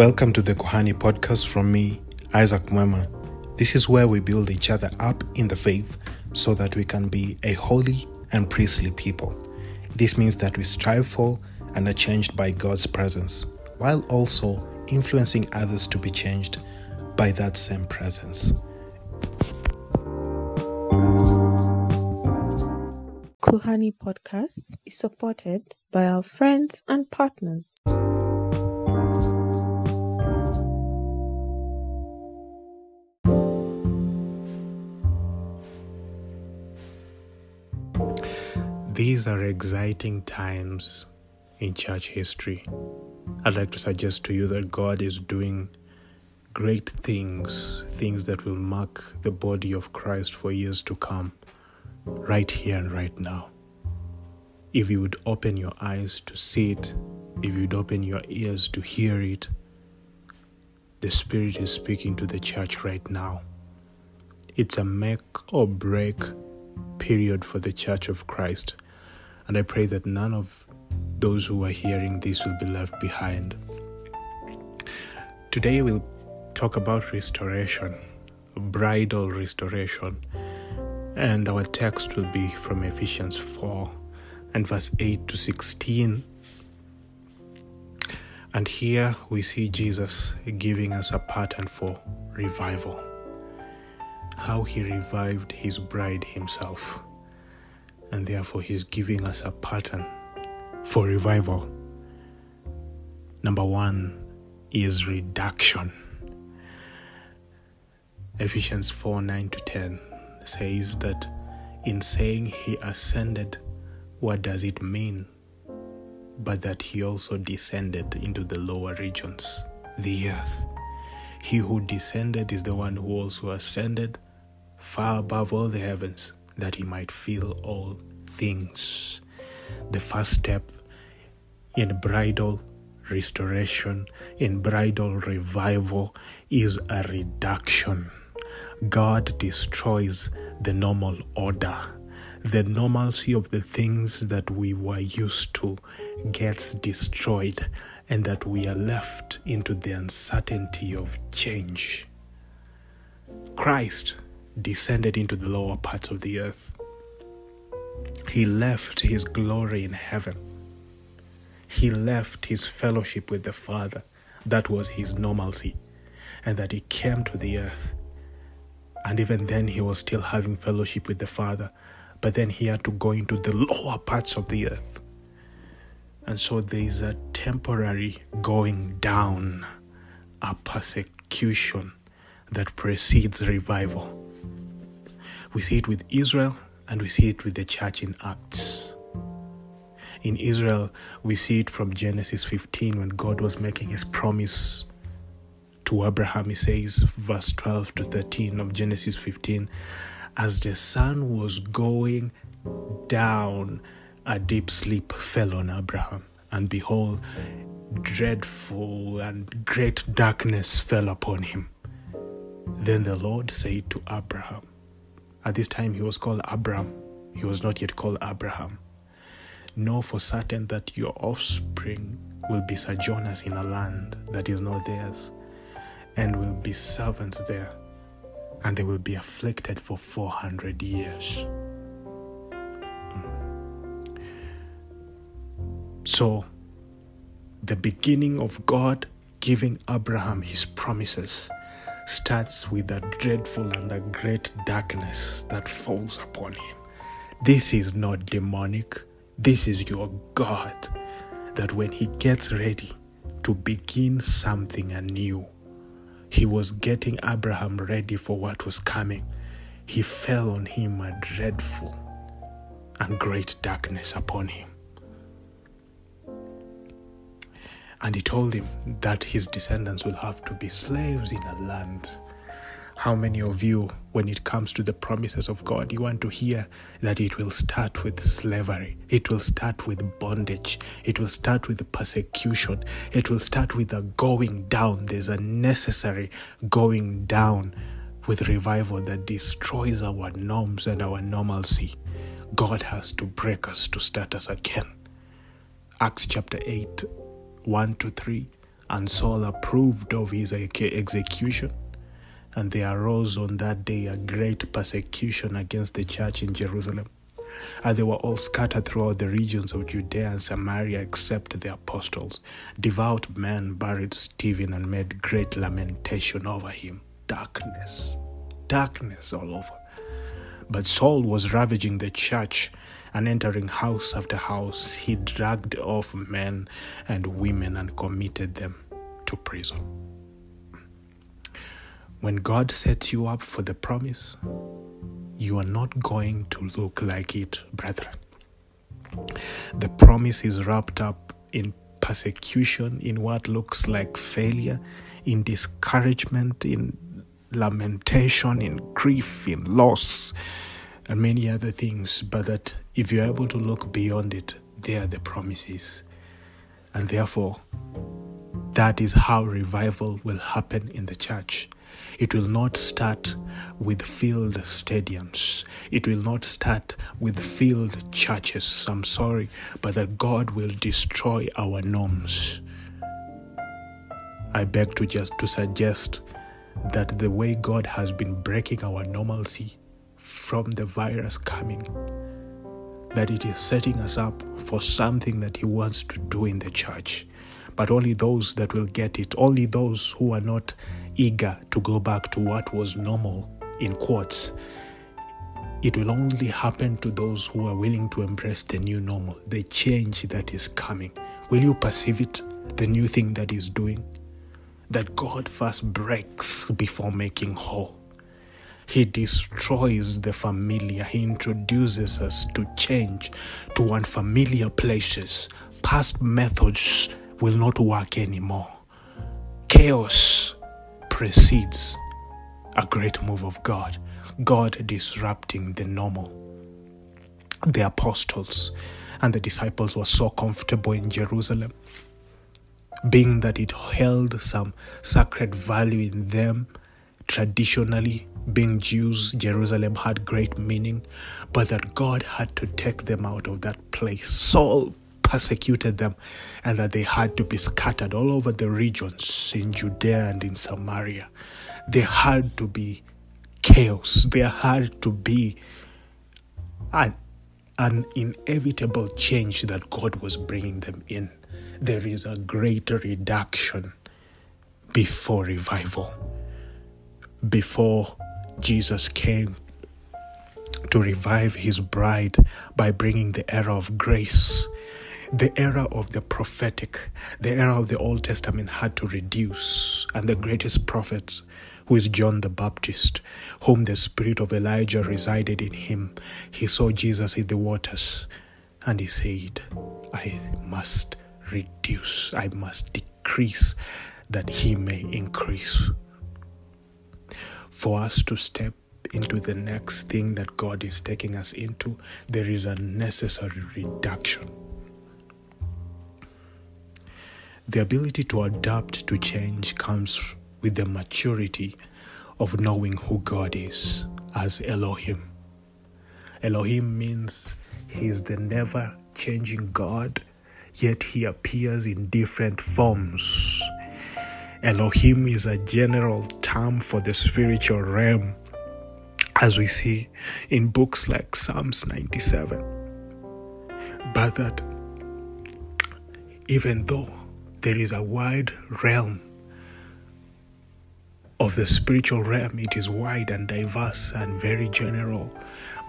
Welcome to the Kuhani podcast from me, Isaac Mwema. This is where we build each other up in the faith so that we can be a holy and priestly people. This means that we strive for and are changed by God's presence, while also influencing others to be changed by that same presence. Kuhani podcast is supported by our friends and partners. These are exciting times in church history. I'd like to suggest to you that God is doing great things, things that will mark the body of Christ for years to come, right here and right now. If you would open your eyes to see it, if you'd open your ears to hear it, the Spirit is speaking to the church right now. It's a make or break period for the church of Christ. And I pray that none of those who are hearing this will be left behind. Today we'll talk about restoration, bridal restoration. And our text will be from Ephesians 4 and verse 8 to 16. And here we see Jesus giving us a pattern for revival how he revived his bride himself. And therefore, he's giving us a pattern for revival. Number one is reduction. Ephesians 4 9 to 10 says that in saying he ascended, what does it mean? But that he also descended into the lower regions, the earth. He who descended is the one who also ascended far above all the heavens, that he might fill all things. The first step in bridal restoration, in bridal revival, is a reduction. God destroys the normal order. The normalcy of the things that we were used to gets destroyed, and that we are left into the uncertainty of change. Christ descended into the lower parts of the earth. He left his glory in heaven. He left his fellowship with the Father. That was his normalcy. And that he came to the earth. And even then, he was still having fellowship with the Father. But then he had to go into the lower parts of the earth. And so there is a temporary going down, a persecution that precedes revival. We see it with Israel and we see it with the church in Acts. In Israel, we see it from Genesis 15 when God was making his promise to Abraham. He says, verse 12 to 13 of Genesis 15, as the sun was going down, a deep sleep fell on Abraham. And behold, dreadful and great darkness fell upon him. Then the Lord said to Abraham, at this time, he was called Abram. He was not yet called Abraham. Know for certain that your offspring will be sojourners in a land that is not theirs, and will be servants there, and they will be afflicted for 400 years. Hmm. So, the beginning of God giving Abraham his promises starts with a dreadful and a great darkness that falls upon him. This is not demonic. This is your God. That when he gets ready to begin something anew, he was getting Abraham ready for what was coming. He fell on him a dreadful and great darkness upon him. And he told him that his descendants will have to be slaves in a land. How many of you, when it comes to the promises of God, you want to hear that it will start with slavery, it will start with bondage, it will start with persecution, it will start with a going down. There's a necessary going down with revival that destroys our norms and our normalcy. God has to break us to start us again. Acts chapter 8 1 to 3, And Saul approved of his execution. And there arose on that day a great persecution against the church in Jerusalem. And they were all scattered throughout the regions of Judea and Samaria except the apostles. Devout men buried Stephen and made great lamentation over him. Darkness, darkness all over. But Saul was ravaging the church and entering house after house, he dragged off men and women and committed them to prison. When God sets you up for the promise, you are not going to look like it, brethren. The promise is wrapped up in persecution, in what looks like failure, in discouragement, in lamentation, in grief, in loss, and many other things. But that if you're able to look beyond it, there are the promises. And therefore, that is how revival will happen in the church. It will not start with filled stadiums. It will not start with filled churches. I'm sorry, but that God will destroy our norms. I beg to just to suggest that the way God has been breaking our normalcy from the virus coming, that it is setting us up for something that He wants to do in the church. But only those that will get it, only those who are not eager to go back to what was normal, in quotes, it will only happen to those who are willing to embrace the new normal, the change that is coming. Will you perceive it, the new thing that is doing? That God first breaks before making whole. He destroys the familiar. He introduces us to change, to unfamiliar places. Past methods will not work anymore. Chaos precedes a great move of God, God disrupting the normal. The apostles and the disciples were so comfortable in Jerusalem, being that it held some sacred value in them traditionally being Jews, Jerusalem had great meaning, but that God had to take them out of that place. Saul persecuted them, and that they had to be scattered all over the regions in Judea and in Samaria. There had to be chaos, there had to be an, an inevitable change that God was bringing them in. There is a greater reduction before revival, before Jesus came to revive his bride by bringing the era of grace. The era of the prophetic, the era of the Old Testament had to reduce, and the greatest prophet, who is John the Baptist, whom the spirit of Elijah resided in him, he saw Jesus in the waters and he said, I must reduce, I must decrease that he may increase for us to step into the next thing that God is taking us into, there is a necessary reduction. The ability to adapt to change comes with the maturity of knowing who God is as Elohim. Elohim means He is the never changing God, yet He appears in different forms Elohim is a general term for the spiritual realm, as we see in books like Psalms 97. But that even though there is a wide realm of the spiritual realm, it is wide and diverse and very general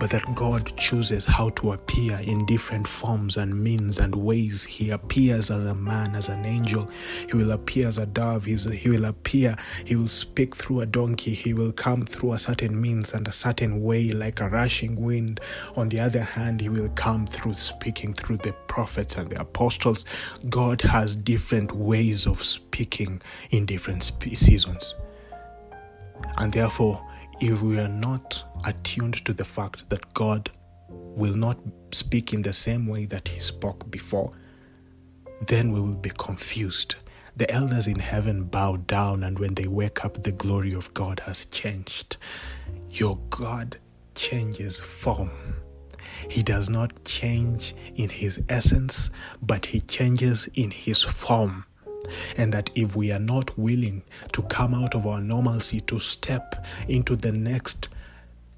but that God chooses how to appear in different forms and means and ways. He appears as a man, as an angel. He will appear as a dove. He's, he will appear, he will speak through a donkey. He will come through a certain means and a certain way, like a rushing wind. On the other hand, he will come through speaking through the prophets and the apostles. God has different ways of speaking in different seasons. And therefore, if we are not attuned to the fact that God will not speak in the same way that He spoke before, then we will be confused. The elders in heaven bow down, and when they wake up, the glory of God has changed. Your God changes form. He does not change in his essence, but he changes in his form. And that if we are not willing to come out of our normalcy to step into the next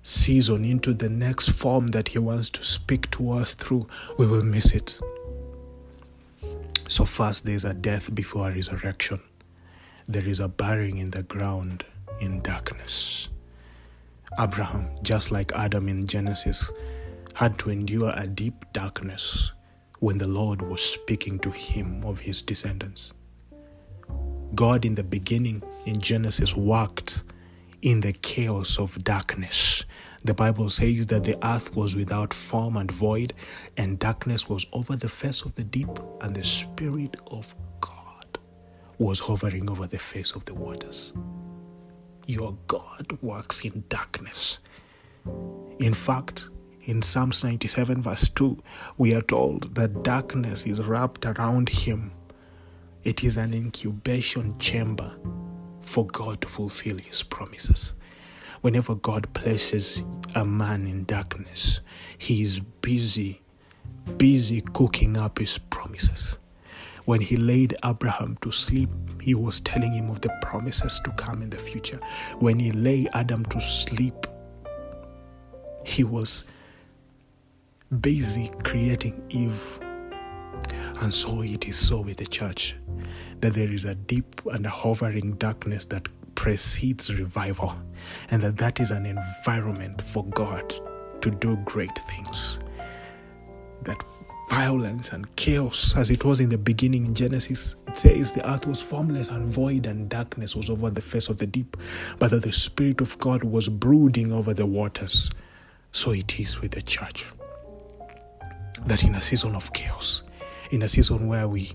season, into the next form that He wants to speak to us through, we will miss it. So, first, there's a death before a resurrection, there is a burying in the ground in darkness. Abraham, just like Adam in Genesis, had to endure a deep darkness when the Lord was speaking to him of his descendants. God in the beginning in Genesis walked in the chaos of darkness. The Bible says that the earth was without form and void, and darkness was over the face of the deep, and the Spirit of God was hovering over the face of the waters. Your God works in darkness. In fact, in Psalms 97, verse 2, we are told that darkness is wrapped around him. It is an incubation chamber for God to fulfill his promises. Whenever God places a man in darkness, he is busy, busy cooking up his promises. When he laid Abraham to sleep, he was telling him of the promises to come in the future. When he lay Adam to sleep, he was busy creating Eve. And so it is so with the church that there is a deep and a hovering darkness that precedes revival, and that that is an environment for God to do great things. That violence and chaos, as it was in the beginning in Genesis, it says the earth was formless and void, and darkness was over the face of the deep, but that the Spirit of God was brooding over the waters. So it is with the church. That in a season of chaos, in a season where we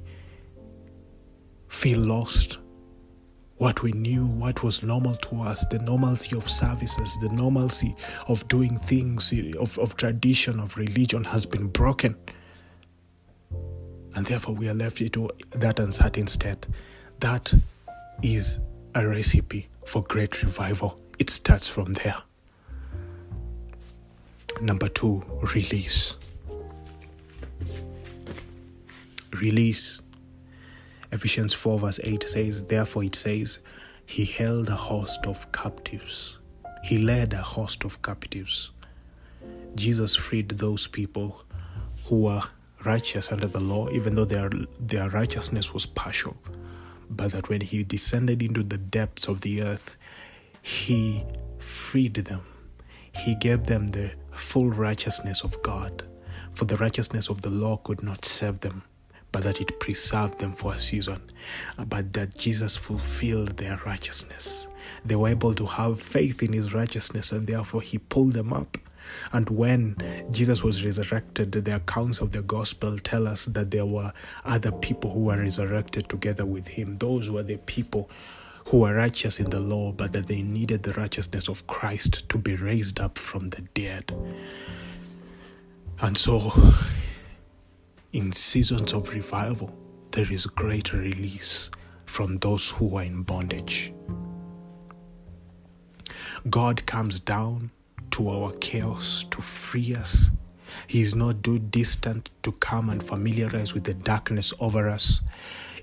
feel lost, what we knew, what was normal to us, the normalcy of services, the normalcy of doing things, of, of tradition, of religion has been broken. And therefore, we are left into that uncertain state. That is a recipe for great revival. It starts from there. Number two, release. Release Ephesians 4, verse 8 says, Therefore it says, He held a host of captives. He led a host of captives. Jesus freed those people who were righteous under the law, even though their, their righteousness was partial. But that when He descended into the depths of the earth, He freed them. He gave them the full righteousness of God, for the righteousness of the law could not save them but that it preserved them for a season, but that Jesus fulfilled their righteousness. They were able to have faith in his righteousness, and therefore he pulled them up. And when Jesus was resurrected, the accounts of the gospel tell us that there were other people who were resurrected together with him. Those were the people who were righteous in the law, but that they needed the righteousness of Christ to be raised up from the dead. And so in seasons of revival, there is great release from those who are in bondage. God comes down to our chaos to free us. He is not too distant to come and familiarize with the darkness over us.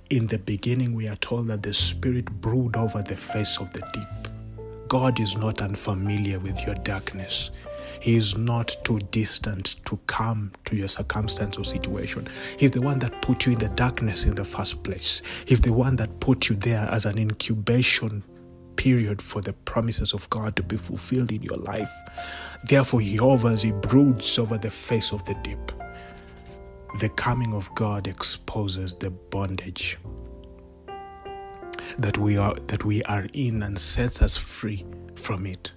In the beginning, we are told that the Spirit brooded over the face of the deep. God is not unfamiliar with your darkness. He is not too distant to come to your circumstance or situation. He's the one that put you in the darkness in the first place. He's the one that put you there as an incubation period for the promises of God to be fulfilled in your life. Therefore, He hovers, He broods over the face of the deep. The coming of God exposes the bondage that we are that we are in and sets us free from it.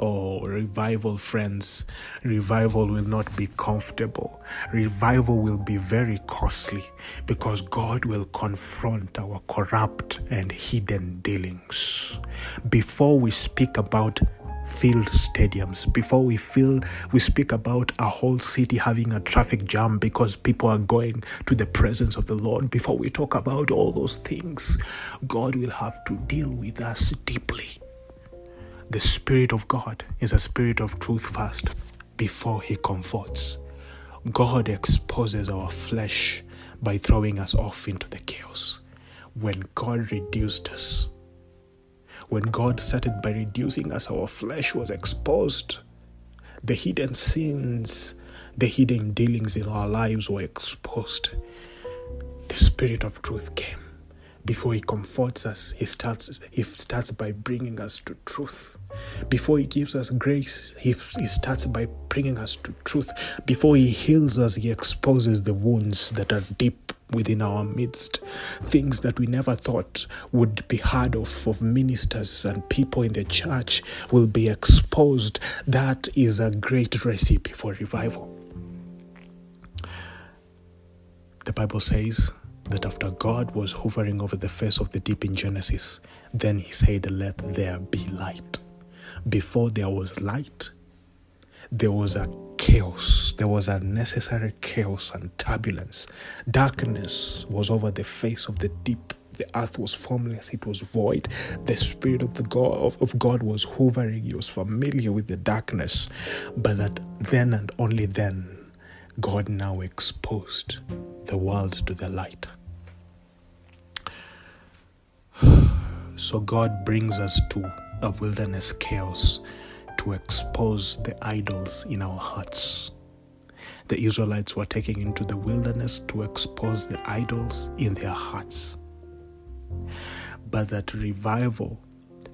Oh, revival, friends. Revival will not be comfortable. Revival will be very costly because God will confront our corrupt and hidden dealings. Before we speak about filled stadiums before we feel we speak about a whole city having a traffic jam because people are going to the presence of the lord before we talk about all those things god will have to deal with us deeply the Spirit of God is a spirit of truth first before He comforts. God exposes our flesh by throwing us off into the chaos. when God reduced us. When God started by reducing us, our flesh was exposed. The hidden sins, the hidden dealings in our lives were exposed. The Spirit of truth came. Before he comforts us, he starts, he starts by bringing us to truth. Before he gives us grace, he, he starts by bringing us to truth. Before he heals us, he exposes the wounds that are deep within our midst. Things that we never thought would be heard of of ministers and people in the church will be exposed. That is a great recipe for revival. The Bible says that after God was hovering over the face of the deep in Genesis, then he said, Let there be light. Before there was light, there was a chaos. There was a necessary chaos and turbulence. Darkness was over the face of the deep. The earth was formless, it was void. The Spirit of the God of, of God was hovering. He was familiar with the darkness. But that then and only then God now exposed the world to the light. So God brings us to a wilderness chaos to expose the idols in our hearts. The Israelites were taken into the wilderness to expose the idols in their hearts. But that revival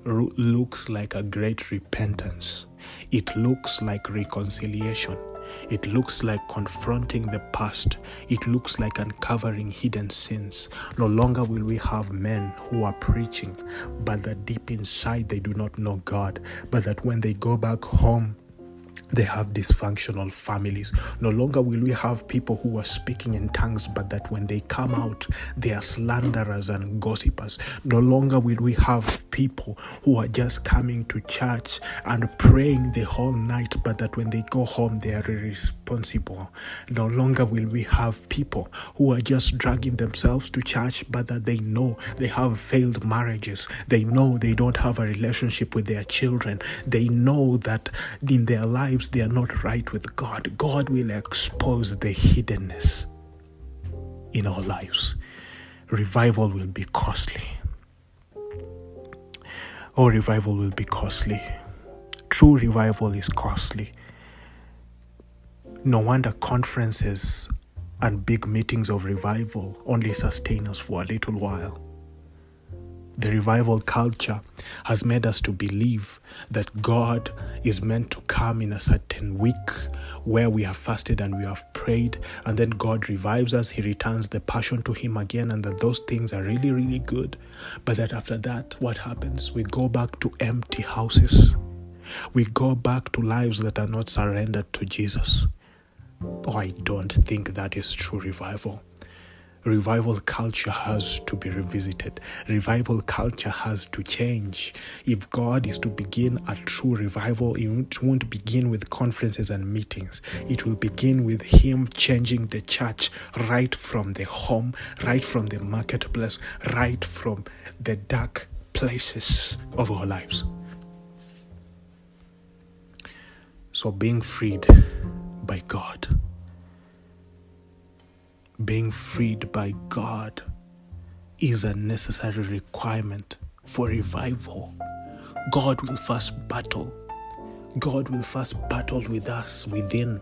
looks like a great repentance, it looks like reconciliation it looks like confronting the past. It looks like uncovering hidden sins. No longer will we have men who are preaching, but that deep inside they do not know God, but that when they go back home, they have dysfunctional families. No longer will we have people who are speaking in tongues, but that when they come out, they are slanderers and gossipers. No longer will we have people who are just coming to church and praying the whole night, but that when they go home, they are irresponsible. No longer will we have people who are just dragging themselves to church, but that they know they have failed marriages. They know they don't have a relationship with their children. They know that in their lives, they are not right with God, God will expose the hiddenness in our lives. Revival will be costly. Oh, revival will be costly. True revival is costly. No wonder conferences and big meetings of revival only sustain us for a little while. The revival culture has made us to believe that God is meant to come in a certain week where we have fasted and we have prayed, and then God revives us, He returns the passion to Him again, and that those things are really, really good. But that after that, what happens? We go back to empty houses, we go back to lives that are not surrendered to Jesus. Oh, I don't think that is true revival revival culture has to be revisited. Revival culture has to change. If God is to begin a true revival, it won't begin with conferences and meetings. It will begin with Him changing the church right from the home, right from the marketplace, right from the dark places of our lives. So, being freed by God being freed by God is a necessary requirement for revival. God will first battle. God will first battle with us within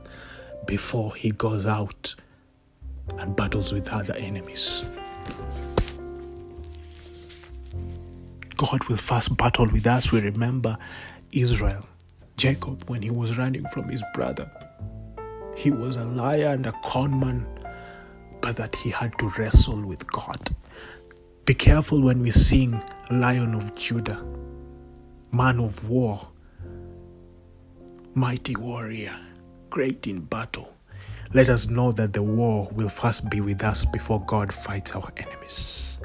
before he goes out and battles with other enemies. God will first battle with us. We remember Israel, Jacob, when he was running from his brother. He was a liar and a conman but that he had to wrestle with God. Be careful when we sing Lion of Judah, Man of War, Mighty Warrior, Great in Battle. Let us know that the war will first be with us before God fights our enemies.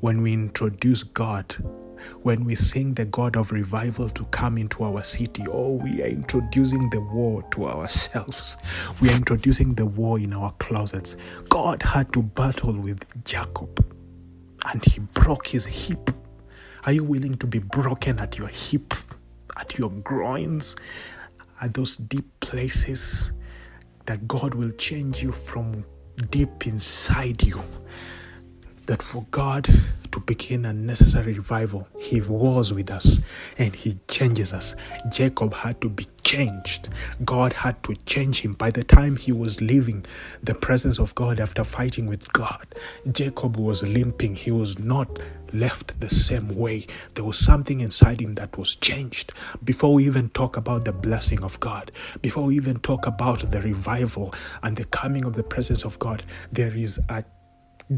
When we introduce God when we sing the God of revival to come into our city, oh, we are introducing the war to ourselves. We are introducing the war in our closets. God had to battle with Jacob and he broke his hip. Are you willing to be broken at your hip, at your groins, at those deep places that God will change you from deep inside you? That for God to begin a necessary revival, He was with us and He changes us. Jacob had to be changed. God had to change him. By the time he was leaving the presence of God after fighting with God, Jacob was limping. He was not left the same way. There was something inside him that was changed. Before we even talk about the blessing of God, before we even talk about the revival and the coming of the presence of God, there is a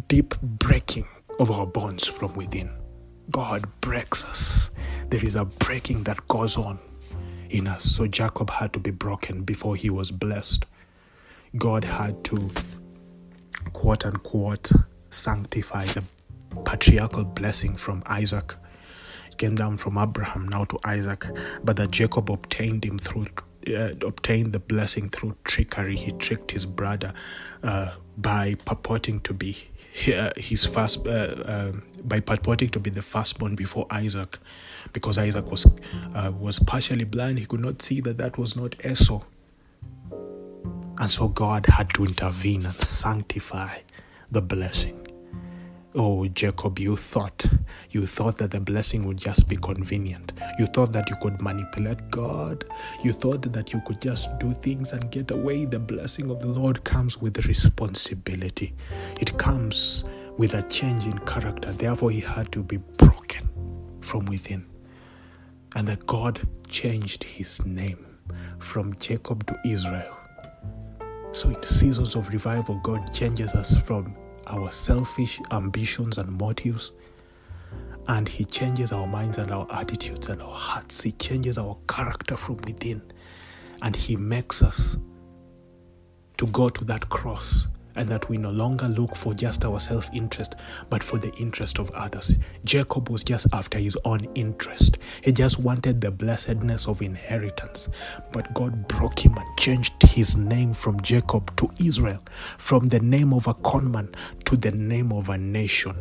deep breaking of our bonds from within. God breaks us. There is a breaking that goes on in us. So Jacob had to be broken before he was blessed. God had to, quote unquote, sanctify the patriarchal blessing from Isaac. It came down from Abraham now to Isaac, but that Jacob obtained him through uh, obtained the blessing through trickery. He tricked his brother uh, by purporting to be uh, his first, uh, uh, by purporting to be the firstborn before Isaac, because Isaac was uh, was partially blind. He could not see that that was not Esau, and so God had to intervene and sanctify the blessing. Oh, Jacob, you thought, you thought that the blessing would just be convenient. You thought that you could manipulate God. You thought that you could just do things and get away. The blessing of the Lord comes with responsibility, it comes with a change in character. Therefore, he had to be broken from within. And that God changed his name from Jacob to Israel. So, in seasons of revival, God changes us from our selfish ambitions and motives. And He changes our minds and our attitudes and our hearts. He changes our character from within. And He makes us to go to that cross and that we no longer look for just our self interest, but for the interest of others. Jacob was just after his own interest. He just wanted the blessedness of inheritance. But God broke him and changed his name from Jacob to Israel, from the name of a conman to the name of a nation.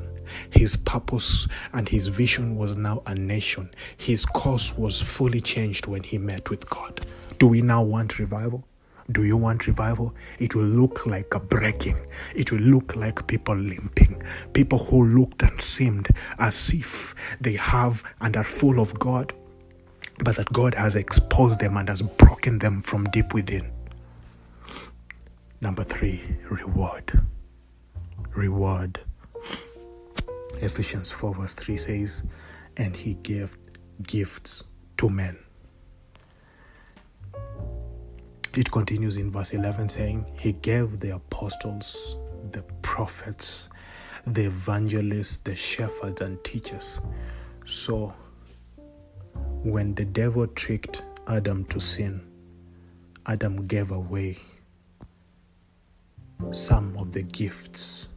His purpose and his vision was now a nation. His course was fully changed when he met with God. Do we now want revival? Do you want revival? It will look like a breaking. It will look like people limping. People who looked and seemed as if they have and are full of God, but that God has exposed them and has broken them from deep within. Number three, reward. Reward. Ephesians 4, verse 3 says, And he gave gifts to men It continues in verse 11 saying, He gave the apostles, the prophets, the evangelists, the shepherds, and teachers. So, when the devil tricked Adam to sin, Adam gave away some of the gifts.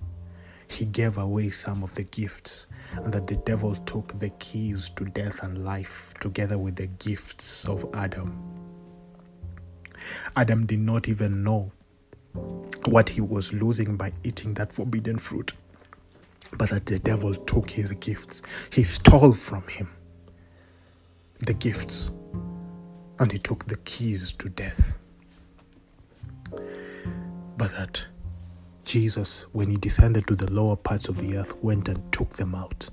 He gave away some of the gifts, and that the devil took the keys to death and life together with the gifts of Adam. Adam did not even know what he was losing by eating that forbidden fruit, but that the devil took his gifts. He stole from him the gifts and he took the keys to death. But that Jesus, when he descended to the lower parts of the earth, went and took them out,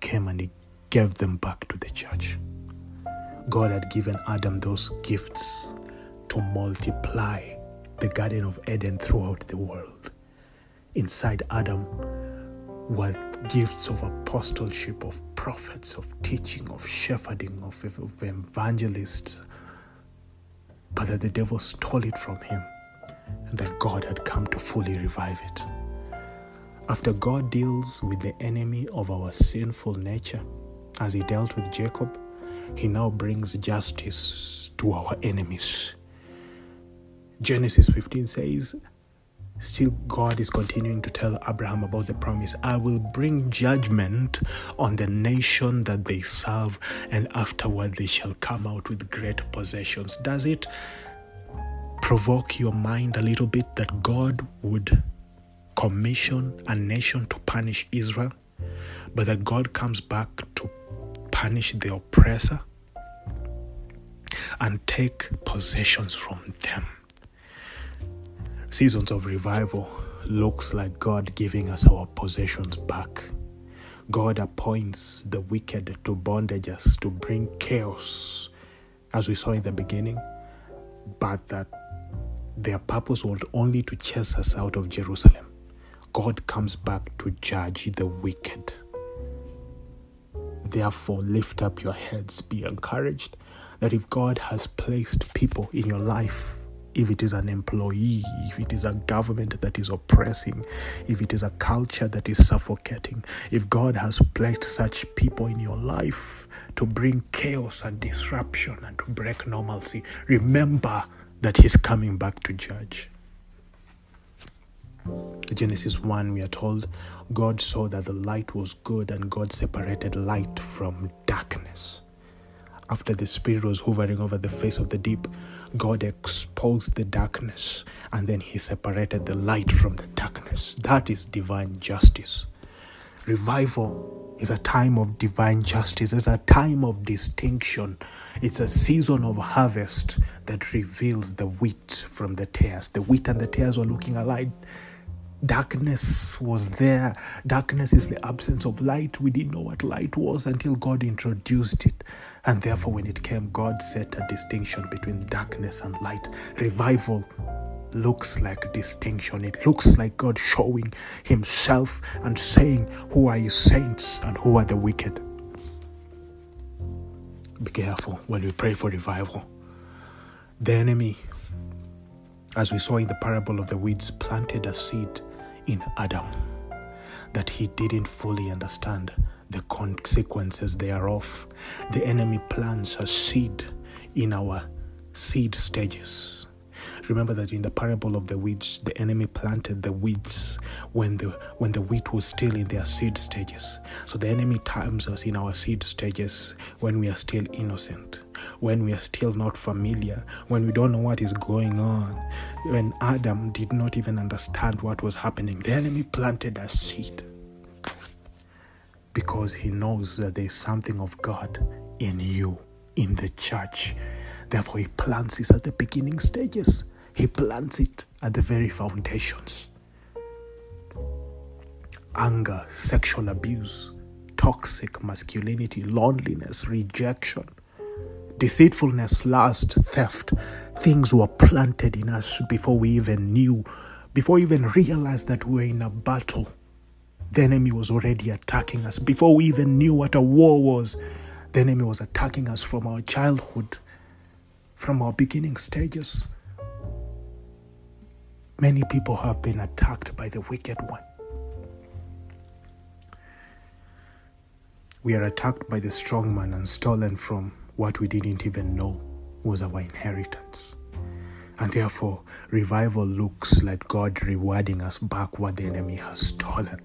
came and he gave them back to the church. God had given Adam those gifts to multiply the Garden of Eden throughout the world. Inside Adam were gifts of apostleship, of prophets, of teaching, of shepherding, of, of evangelists, but that the devil stole it from him and that God had come to fully revive it. After God deals with the enemy of our sinful nature, as he dealt with Jacob, he now brings justice to our enemies. Genesis 15 says, Still, God is continuing to tell Abraham about the promise I will bring judgment on the nation that they serve, and afterward they shall come out with great possessions. Does it provoke your mind a little bit that God would commission a nation to punish Israel, but that God comes back to punish the oppressor and take possessions from them? Seasons of revival looks like God giving us our possessions back. God appoints the wicked to bondages to bring chaos, as we saw in the beginning, but that their purpose was only to chase us out of Jerusalem. God comes back to judge the wicked. Therefore, lift up your heads, be encouraged that if God has placed people in your life if it is an employee, if it is a government that is oppressing, if it is a culture that is suffocating, if God has placed such people in your life to bring chaos and disruption and to break normalcy, remember that He's coming back to judge. Genesis 1, we are told God saw that the light was good and God separated light from darkness after the Spirit was hovering over the face of the deep, God exposed the darkness and then He separated the light from the darkness. That is divine justice. Revival is a time of divine justice, it's a time of distinction. It's a season of harvest that reveals the wheat from the tares. The wheat and the tares were looking alike darkness was there. Darkness is the absence of light. We didn't know what light was until God introduced it. And therefore, when it came, God set a distinction between darkness and light. Revival looks like distinction. It looks like God showing Himself and saying, Who are His saints and who are the wicked? Be careful when we pray for revival. The enemy, as we saw in the parable of the weeds, planted a seed in Adam that he didn't fully understand the consequences thereof. The enemy plants a seed in our seed stages. Remember that in the parable of the weeds, the enemy planted the weeds when the when the wheat was still in their seed stages. So the enemy times us in our seed stages when we are still innocent, when we are still not familiar, when we don't know what is going on. When Adam did not even understand what was happening, the enemy planted a seed because he knows that there is something of God in you, in the church. Therefore, he plants it at the beginning stages, he plants it at the very foundations. Anger, sexual abuse, toxic masculinity, loneliness, rejection, deceitfulness, lust, theft, things were planted in us before we even knew, before we even realized that we were in a battle the enemy was already attacking us. Before we even knew what a war was, the enemy was attacking us from our childhood, from our beginning stages. Many people have been attacked by the wicked one. We are attacked by the strong man and stolen from what we didn't even know was our inheritance. And therefore, revival looks like God rewarding us back what the enemy has stolen.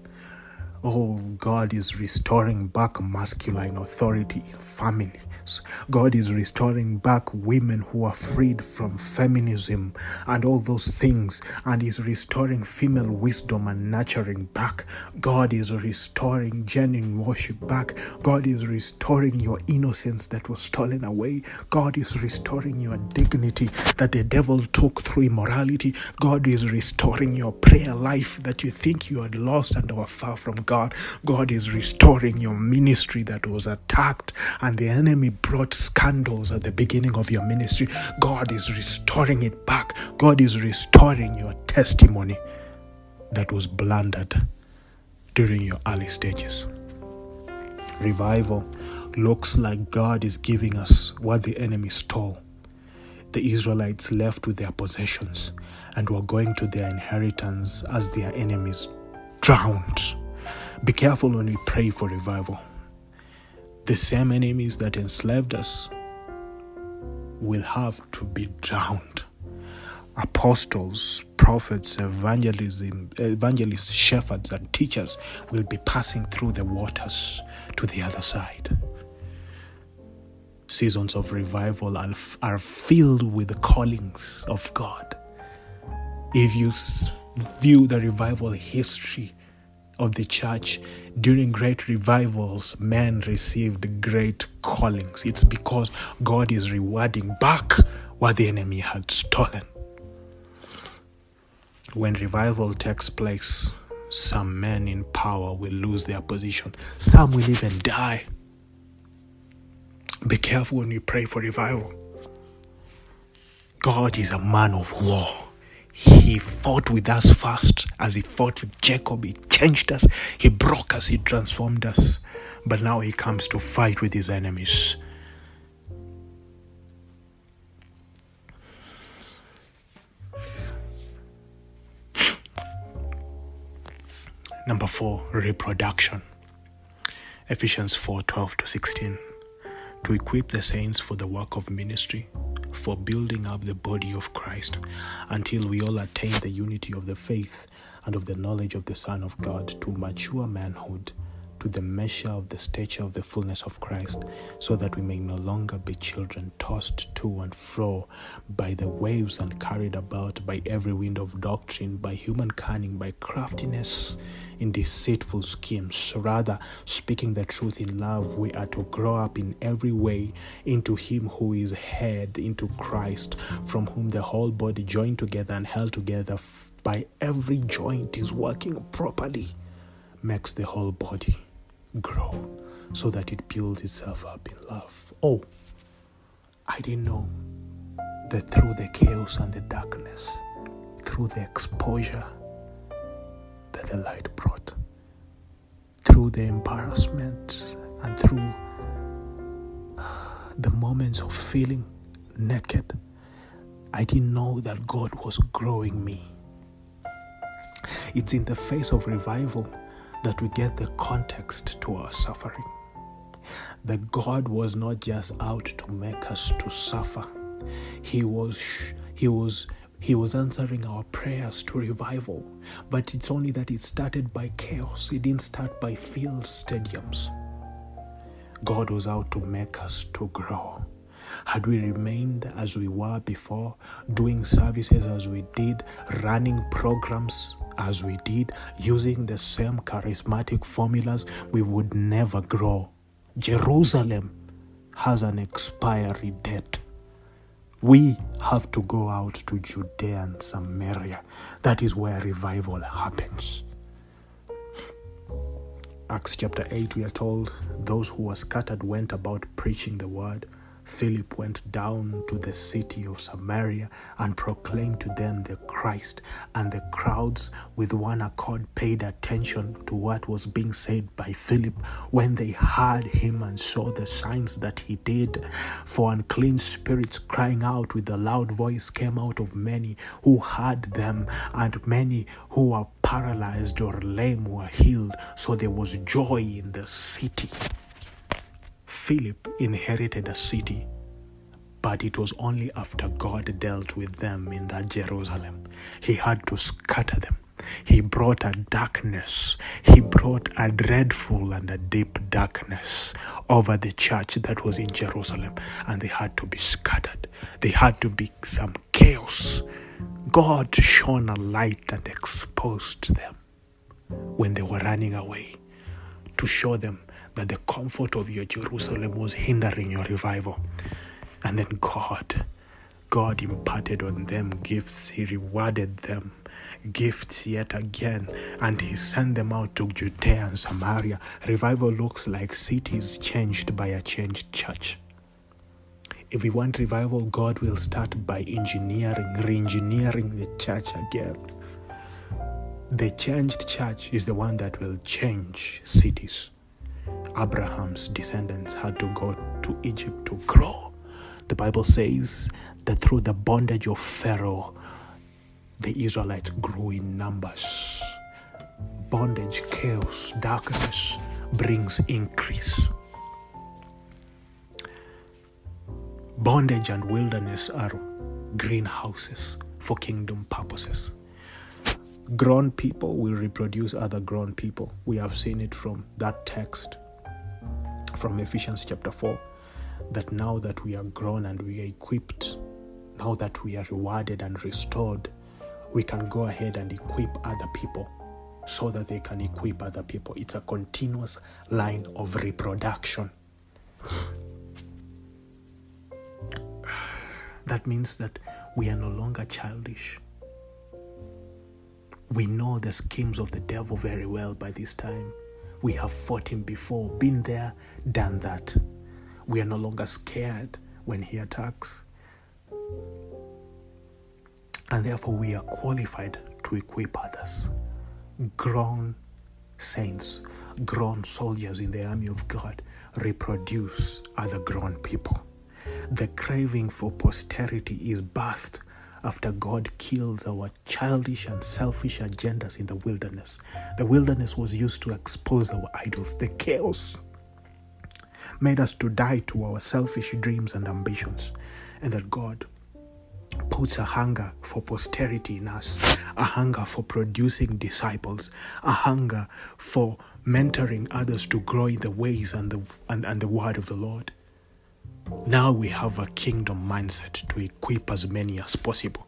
Oh, God is restoring back masculine authority families. God is restoring back women who are freed from feminism and all those things, and is restoring female wisdom and nurturing back. God is restoring genuine worship back. God is restoring your innocence that was stolen away. God is restoring your dignity that the devil took through immorality. God is restoring your prayer life that you think you had lost and were far from God. God is restoring your ministry that was attacked, and the enemy brought scandals at the beginning of your ministry. God is restoring it back. God is restoring your testimony that was blundered during your early stages. Revival looks like God is giving us what the enemy stole. The Israelites left with their possessions and were going to their inheritance as their enemies drowned. Be careful when we pray for revival. The same enemies that enslaved us will have to be drowned. Apostles, prophets, evangelism, evangelists, shepherds, and teachers will be passing through the waters to the other side. Seasons of revival are, are filled with the callings of God. If you view the revival history of the church during great revivals, men received great callings. It's because God is rewarding back what the enemy had stolen. when revival takes place, some men in power will lose their position, some will even die. Be careful when you pray for revival. God is a man of war. He fought with us first, as he fought with Jacob. He changed us, he broke us, he transformed us. But now he comes to fight with his enemies. Number four, reproduction. Ephesians 4 12 to 16. To equip the saints for the work of ministry, for building up the body of Christ, until we all attain the unity of the faith and of the knowledge of the Son of God, to mature manhood to the measure of the stature of the fullness of Christ, so that we may no longer be children tossed to and fro by the waves and carried about by every wind of doctrine, by human cunning, by craftiness in deceitful schemes. Rather, speaking the truth in love, we are to grow up in every way into Him who is head, into Christ, from whom the whole body joined together and held together by every joint is working properly makes the whole body grow so that it builds itself up in love. Oh, I didn't know that through the chaos and the darkness, through the exposure that the light brought, through the embarrassment and through uh, the moments of feeling naked, I didn't know that God was growing me. It's in the face of revival that we get the context to our suffering. That God was not just out to make us to suffer. He was he was he was answering our prayers to revival. But it's only that it started by chaos. It didn't start by field stadiums. God was out to make us to grow. Had we remained as we were before, doing services as we did, running programs as we did, using the same charismatic formulas, we would never grow. Jerusalem has an expiry date. We have to go out to Judea and Samaria. That is where revival happens. Acts chapter 8, we are told those who were scattered went about preaching the word Philip went down to the city of Samaria and proclaimed to them the Christ, and the crowds with one accord paid attention to what was being said by Philip when they heard him and saw the signs that he did. For unclean spirits crying out with a loud voice came out of many who heard them, and many who were paralyzed or lame were healed. So there was joy in the city. Philip inherited a city, but it was only after God dealt with them in that Jerusalem. He had to scatter them. He brought a darkness. He brought a dreadful and a deep darkness over the church that was in Jerusalem, and they had to be scattered. They had to be some chaos. God shone a light and exposed them when they were running away to show them that the comfort of your Jerusalem was hindering your revival. And then God, God imparted on them gifts. He rewarded them gifts yet again, and He sent them out to Judea and Samaria. Revival looks like cities changed by a changed church. If we want revival, God will start by engineering, re engineering the church again. The changed church is the one that will change cities. Abraham's descendants had to go to Egypt to grow. The Bible says that through the bondage of Pharaoh, the Israelites grew in numbers. Bondage, chaos, darkness brings increase. Bondage and wilderness are greenhouses for kingdom purposes. Grown people will reproduce other grown people. We have seen it from that text from Ephesians chapter 4 that now that we are grown and we are equipped, now that we are rewarded and restored, we can go ahead and equip other people so that they can equip other people. It's a continuous line of reproduction. That means that we are no longer childish. We know the schemes of the devil very well by this time. We have fought him before, been there, done that. We are no longer scared when he attacks. And therefore, we are qualified to equip others. Grown saints, grown soldiers in the army of God reproduce other grown people. The craving for posterity is birthed after God kills our childish and selfish agendas in the wilderness. The wilderness was used to expose our idols. The chaos made us to die to our selfish dreams and ambitions, and that God puts a hunger for posterity in us, a hunger for producing disciples, a hunger for mentoring others to grow in the ways and the, and, and the word of the Lord. Now we have a kingdom mindset to equip as many as possible.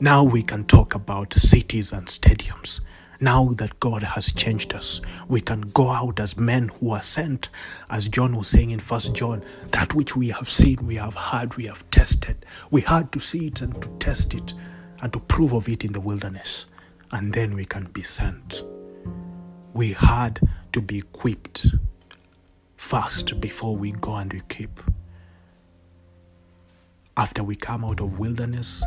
Now we can talk about cities and stadiums. Now that God has changed us, we can go out as men who are sent, as John was saying in First John, that which we have seen, we have heard, we have tested. We had to see it and to test it and to prove of it in the wilderness, and then we can be sent. We had to be equipped first before we go and we keep. After we come out of wilderness,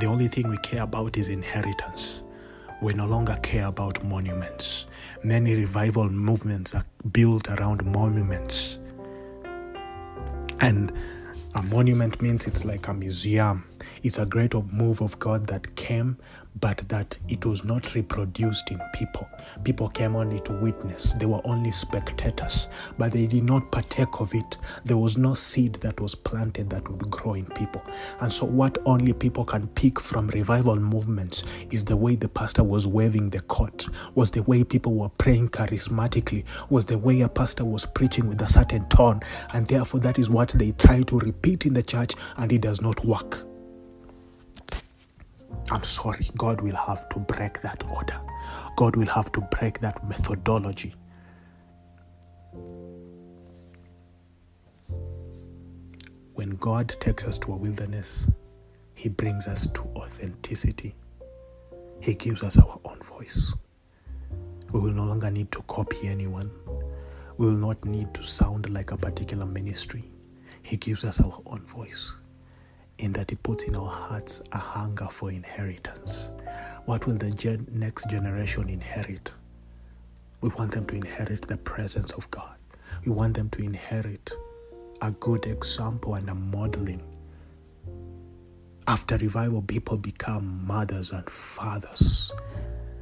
the only thing we care about is inheritance we no longer care about monuments. Many revival movements are built around monuments. And a monument means it's like a museum. It's a great move of God that came but that it was not reproduced in people. People came only to witness, they were only spectators, but they did not partake of it. There was no seed that was planted that would grow in people. And so, what only people can pick from revival movements is the way the pastor was waving the court, was the way people were praying charismatically, was the way a pastor was preaching with a certain tone, and therefore, that is what they try to repeat in the church, and it does not work. I'm sorry, God will have to break that order. God will have to break that methodology. When God takes us to a wilderness, He brings us to authenticity. He gives us our own voice. We will no longer need to copy anyone. We will not need to sound like a particular ministry. He gives us our own voice in that He puts in our hearts a hunger for inheritance. What will the gen- next generation inherit? We want them to inherit the presence of God. We want them to inherit a good example and a modeling. After revival, people become mothers and fathers.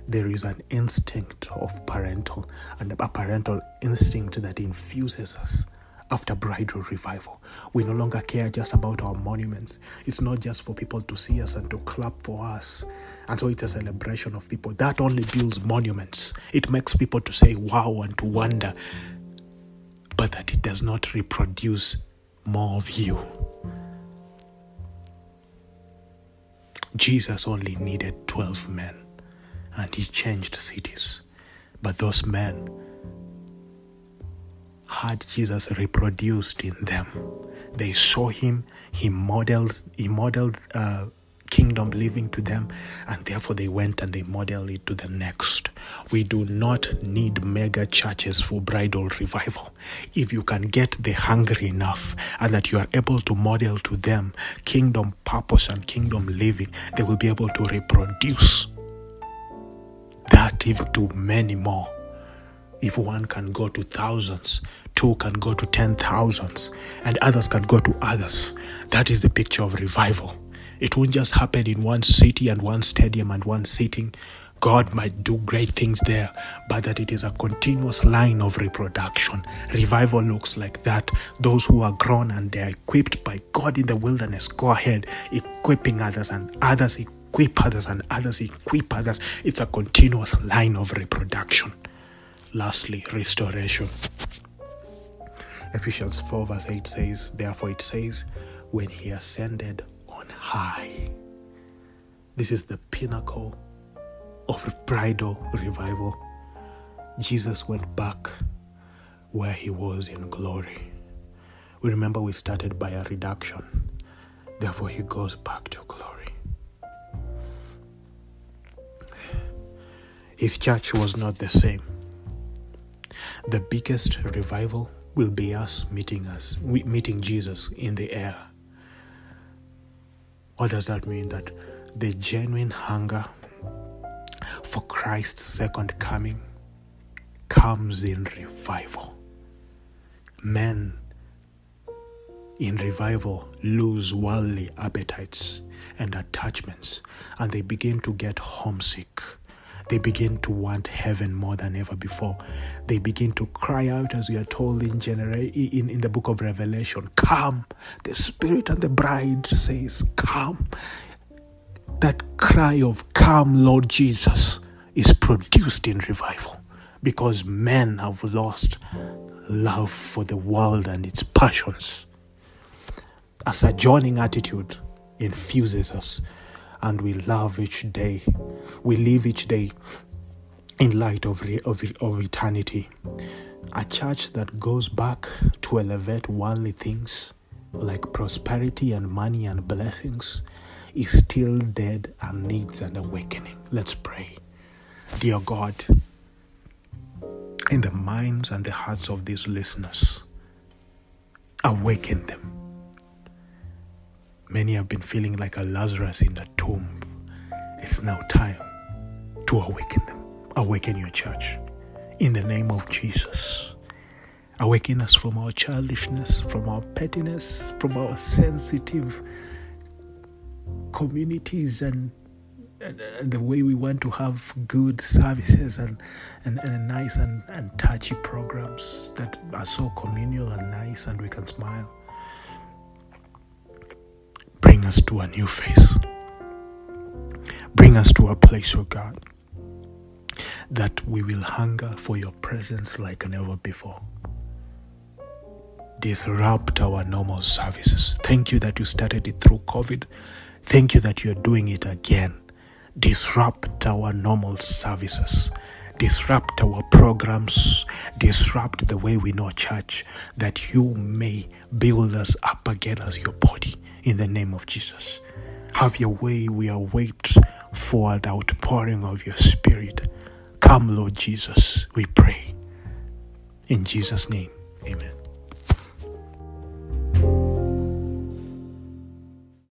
There is an instinct of parental and a parental instinct that infuses us after bridal revival. We no longer care just about our monuments. It's not just for people to see us and to clap for us. And so it's a celebration of people. That only builds monuments. It makes people to say wow and to wonder, but that it does not reproduce more of you. Jesus only needed 12 men and he changed cities. But those men had Jesus reproduced in them. They saw him, he modeled, he modeled uh, kingdom living to them, and therefore they went and they modeled it to the next. We do not need mega churches for bridal revival. If you can get the hungry enough and that you are able to model to them kingdom purpose and kingdom living, they will be able to reproduce that even to many more. If one can go to thousands, two can go to ten thousands, and others can go to others. That is the picture of revival. It won't just happen in one city and one stadium and one sitting. God might do great things there, but that it is a continuous line of reproduction. Revival looks like that. Those who are grown and they are equipped by God in the wilderness go ahead, equipping others, and others equip others, and others equip others. It's a continuous line of reproduction. Lastly, restoration. Ephesians 4, verse 8 says, Therefore it says, When he ascended on high. This is the pinnacle of bridal revival. Jesus went back where he was in glory. We remember we started by a reduction, therefore, he goes back to glory. his church was not the same. The biggest revival will be us meeting us meeting Jesus in the air. What does that mean? That the genuine hunger for Christ's second coming comes in revival. Men in revival lose worldly appetites and attachments and they begin to get homesick they begin to want heaven more than ever before. They begin to cry out, as we are told in, genera- in, in the book of Revelation, Come. The Spirit and the bride says, Come. That cry of, Come, Lord Jesus, is produced in revival because men have lost love for the world and its passions. A sojourning attitude infuses us and we love each day. We live each day in light of, of, of eternity. A church that goes back to elevate worldly things like prosperity and money and blessings is still dead and needs an awakening. Let's pray. Dear God, in the minds and the hearts of these listeners, awaken them Many have been feeling like a Lazarus in the tomb. It's now time to awaken them. Awaken your church. In the name of Jesus. Awaken us from our childishness, from our pettiness, from our sensitive communities and, and, and the way we want to have good services and, and, and nice and, and touchy programs that are so communal and nice and we can smile us to a new phase. Bring us to a place, oh God, that we will hunger for your presence like never before. Disrupt our normal services. Thank you that you started it through COVID. Thank you that you're doing it again. Disrupt our normal services disrupt our programs, disrupt the way we know church, that you may build us up again as your body in the name of Jesus. Have your way. We await for the outpouring of your Spirit. Come, Lord Jesus, we pray. In Jesus' name, amen.